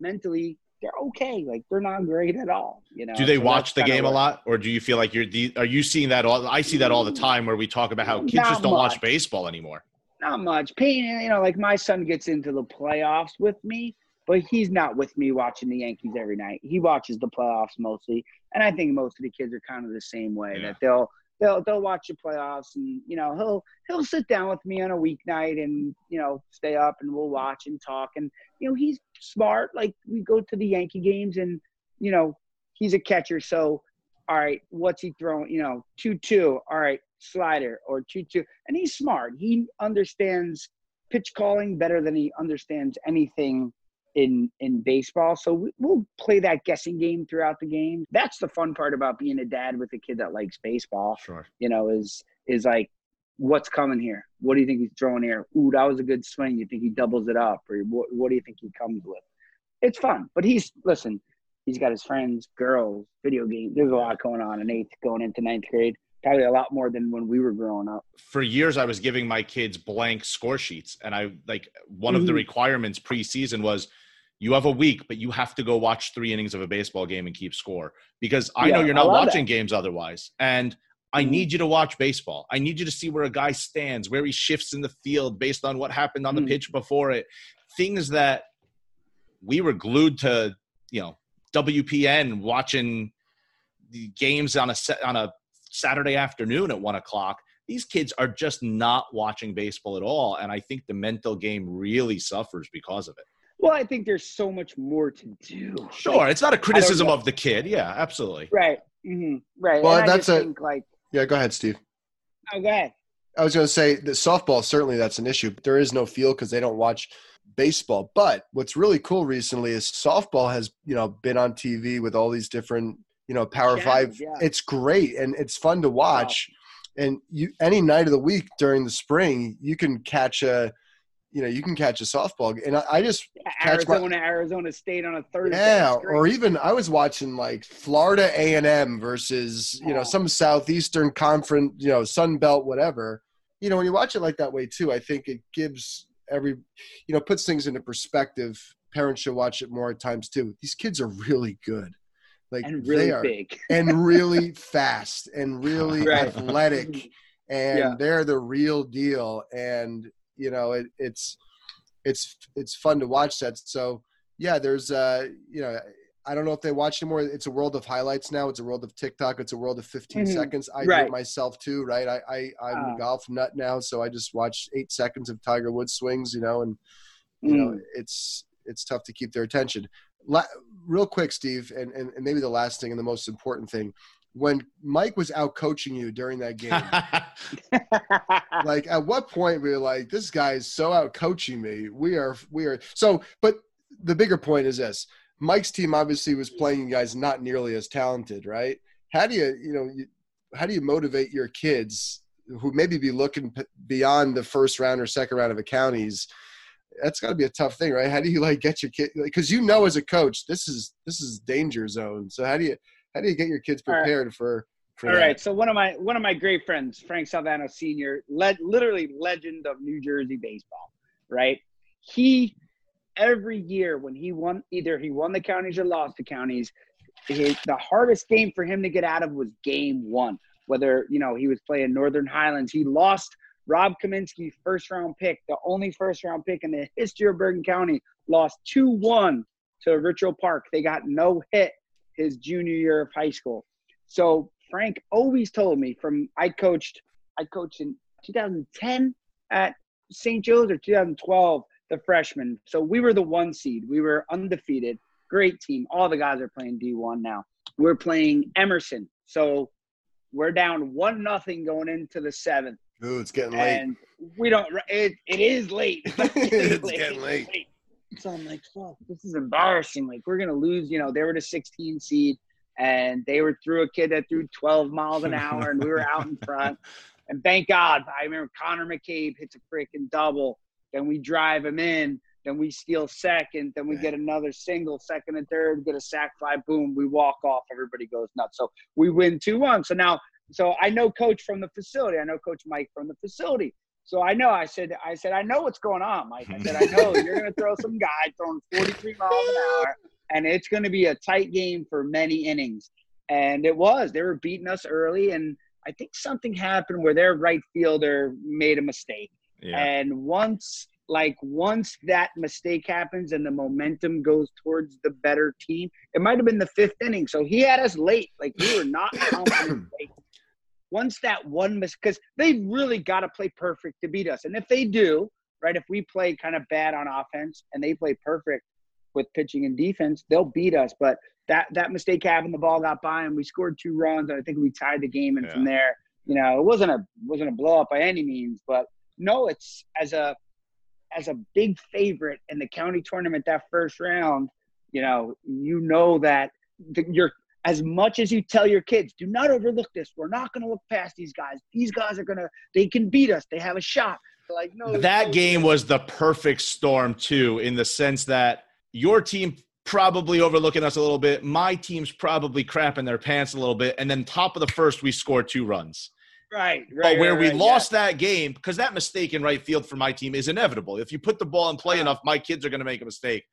mentally they're okay. Like they're not great at all. You know. Do they so watch the game a lot, or do you feel like you're? The are you seeing that all? I see that all the mm. time where we talk about how kids not just don't much. watch baseball anymore. Not much. Payne, you know, like my son gets into the playoffs with me, but he's not with me watching the Yankees every night. He watches the playoffs mostly, and I think most of the kids are kind of the same way yeah. that they'll they'll they'll watch the playoffs and you know he'll he'll sit down with me on a weeknight and you know stay up and we'll watch and talk. And you know he's smart. Like we go to the Yankee games and you know he's a catcher. So all right what's he throwing? You know 2-2 all right slider or 2-2 and he's smart. He understands pitch calling better than he understands anything in in baseball. So we'll play that guessing game throughout the game. That's the fun part about being a dad with a kid that likes baseball. Sure. You know, is is like what's coming here? What do you think he's throwing here? Ooh, that was a good swing. You think he doubles it up, or what? What do you think he comes with? It's fun, but he's listen. He's got his friends, girls, video games. There's a lot going on in eighth, going into ninth grade. Probably a lot more than when we were growing up. For years, I was giving my kids blank score sheets, and I like one mm-hmm. of the mm-hmm. requirements preseason was you have a week, but you have to go watch three innings of a baseball game and keep score because I yeah, know you're not watching that. games otherwise. And I mm-hmm. need you to watch baseball. I need you to see where a guy stands, where he shifts in the field based on what happened on the mm. pitch before it. Things that we were glued to, you know, WPN watching the games on a on a Saturday afternoon at one o'clock. these kids are just not watching baseball at all. And I think the mental game really suffers because of it. Well, I think there's so much more to do. Sure, like, it's not a criticism of the kid. Yeah, absolutely. Right. Mm-hmm. Right. Well, and that's a think, like. Yeah, go ahead, Steve. Oh, go ahead. I was going to say that softball certainly that's an issue. There is no field because they don't watch baseball. But what's really cool recently is softball has you know been on TV with all these different you know Power yeah, Five. Yeah. It's great and it's fun to watch. Wow. And you any night of the week during the spring, you can catch a you know you can catch a softball and i, I just arizona my, arizona state on a thursday. Yeah or even i was watching like florida a&m versus you know some southeastern conference you know sun belt whatever. You know when you watch it like that way too i think it gives every you know puts things into perspective. Parents should watch it more at times too. These kids are really good. Like and really are, big. and really fast and really right. athletic and yeah. they're the real deal. And you know it, it's it's it's fun to watch that so yeah there's uh you know I don't know if they watch anymore. It's a world of highlights now. It's a world of TikTok. It's a world of 15 mm-hmm. seconds. I right. do it myself too, right? I, I I'm a golf nut now, so I just watch eight seconds of Tiger Woods swings, you know, and you mm. know it's it's tough to keep their attention. La- real quick, Steve, and, and and maybe the last thing and the most important thing when Mike was out coaching you during that game, like at what point we were like, this guy is so out coaching me. We are, we are. So, but the bigger point is this Mike's team obviously was playing guys not nearly as talented, right? How do you, you know, you, how do you motivate your kids who maybe be looking beyond the first round or second round of a counties? That's got to be a tough thing, right? How do you like get your kid? Because like, you know, as a coach, this is this is danger zone. So how do you how do you get your kids prepared right. for for All that? right. So one of my one of my great friends, Frank Salvano Sr., led literally legend of New Jersey baseball, right? He every year when he won either he won the counties or lost the counties, his, the hardest game for him to get out of was game one. Whether you know he was playing Northern Highlands, he lost Rob Kaminsky, first round pick, the only first round pick in the history of Bergen County, lost 2 1 to Ridgefield Park. They got no hit his junior year of high school. So Frank always told me from I coached I coached in 2010 at St. Joe's or 2012 the freshman. So we were the one seed. We were undefeated. Great team. All the guys are playing D1 now. We're playing Emerson. So we're down one nothing going into the seventh. Ooh, it's getting late. And we don't. It, it is late. it's late. getting late. So I'm like, fuck, this is embarrassing. Like we're gonna lose. You know, they were the 16 seed, and they were through a kid that threw 12 miles an hour, and we were out in front. And thank God, I remember Connor McCabe hits a freaking double. Then we drive him in. Then we steal second. Then we get another single, second and third, get a sac fly, boom, we walk off. Everybody goes nuts. So we win 2 1. So now, so I know coach from the facility. I know coach Mike from the facility. So I know. I said. I said. I know what's going on, Mike. I said. I know you're going to throw some guy throwing 43 miles an hour, and it's going to be a tight game for many innings. And it was. They were beating us early, and I think something happened where their right fielder made a mistake. Yeah. And once, like once that mistake happens and the momentum goes towards the better team, it might have been the fifth inning. So he had us late. Like we were not confident once that one miss, because they really got to play perfect to beat us. And if they do, right, if we play kind of bad on offense and they play perfect with pitching and defense, they'll beat us. But that that mistake happened, the ball got by, and we scored two runs. And I think we tied the game. And yeah. from there, you know, it wasn't a wasn't a blow up by any means, but no, it's as a as a big favorite in the county tournament that first round. You know, you know that the, your as much as you tell your kids, do not overlook this. We're not going to look past these guys. These guys are going to, they can beat us. They have a shot. like, no. That no, game was the perfect storm, too, in the sense that your team probably overlooking us a little bit. My team's probably crapping their pants a little bit. And then, top of the first, we score two runs. Right, right. But where right, we right, lost yeah. that game, because that mistake in right field for my team is inevitable. If you put the ball in play uh-huh. enough, my kids are going to make a mistake.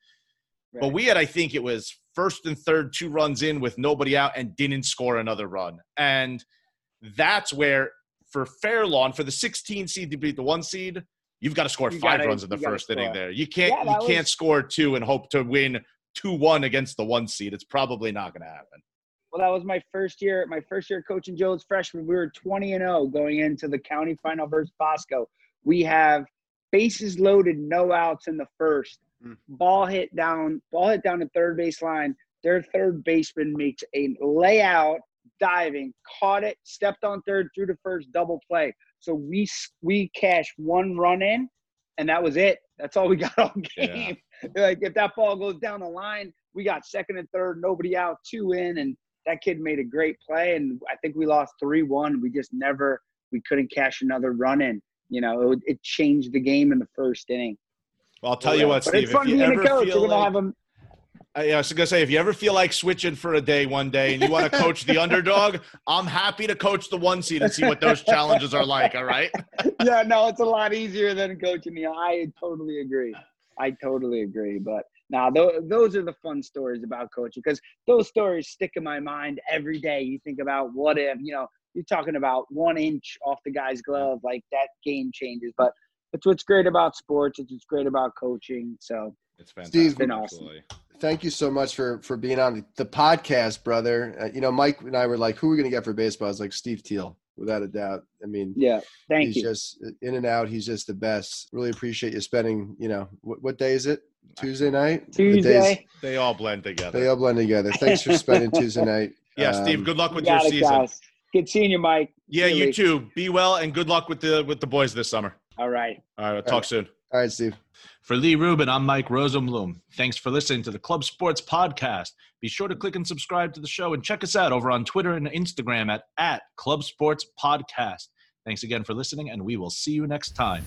Right. But we had, I think it was first and third, two runs in with nobody out and didn't score another run. And that's where, for Fairlawn, for the 16 seed to beat the one seed, you've got to score you five gotta, runs in the first inning there. You can't yeah, you can't was... score two and hope to win two one against the one seed. It's probably not going to happen. Well, that was my first year. My first year coaching Joe's freshman. We were 20 and 0 going into the county final versus Bosco. We have bases loaded, no outs in the first. Mm. Ball hit down, ball hit down the third base line. Their third baseman makes a layout, diving, caught it, stepped on third, threw the first double play. So we we cash one run in, and that was it. That's all we got all game. Yeah. like if that ball goes down the line, we got second and third, nobody out, two in, and that kid made a great play. And I think we lost three one. We just never we couldn't cash another run in. You know, it, it changed the game in the first inning. Well, I'll tell oh, you what, Steve. If you ever coach, feel like, uh, I was gonna say, if you ever feel like switching for a day one day and you want to coach the underdog, I'm happy to coach the one seed and see what those challenges are like. All right. yeah, no, it's a lot easier than coaching the. I totally agree. I totally agree. But now, th- those are the fun stories about coaching because those stories stick in my mind every day. You think about what if, you know, you're talking about one inch off the guy's glove, like that game changes. But it's what's great about sports. It's what's great about coaching. So it's fantastic. Steve, been awesome. Thank you so much for for being on the podcast, brother. Uh, you know, Mike and I were like, "Who are we going to get for baseball?" I was like, "Steve Teel, without a doubt." I mean, yeah, thank he's you. just in and out. He's just the best. Really appreciate you spending. You know, what, what day is it? Tuesday night. Tuesday. The they all blend together. They all blend together. Thanks for spending Tuesday night. Yeah, um, Steve. Good luck with your it, season. Guys. Good seeing you, Mike. Yeah, really. you too. Be well and good luck with the with the boys this summer. All right. All right. We'll talk soon. All right, Steve. For Lee Rubin, I'm Mike Rosenblum. Thanks for listening to the Club Sports Podcast. Be sure to click and subscribe to the show and check us out over on Twitter and Instagram at, at Club Sports Podcast. Thanks again for listening, and we will see you next time.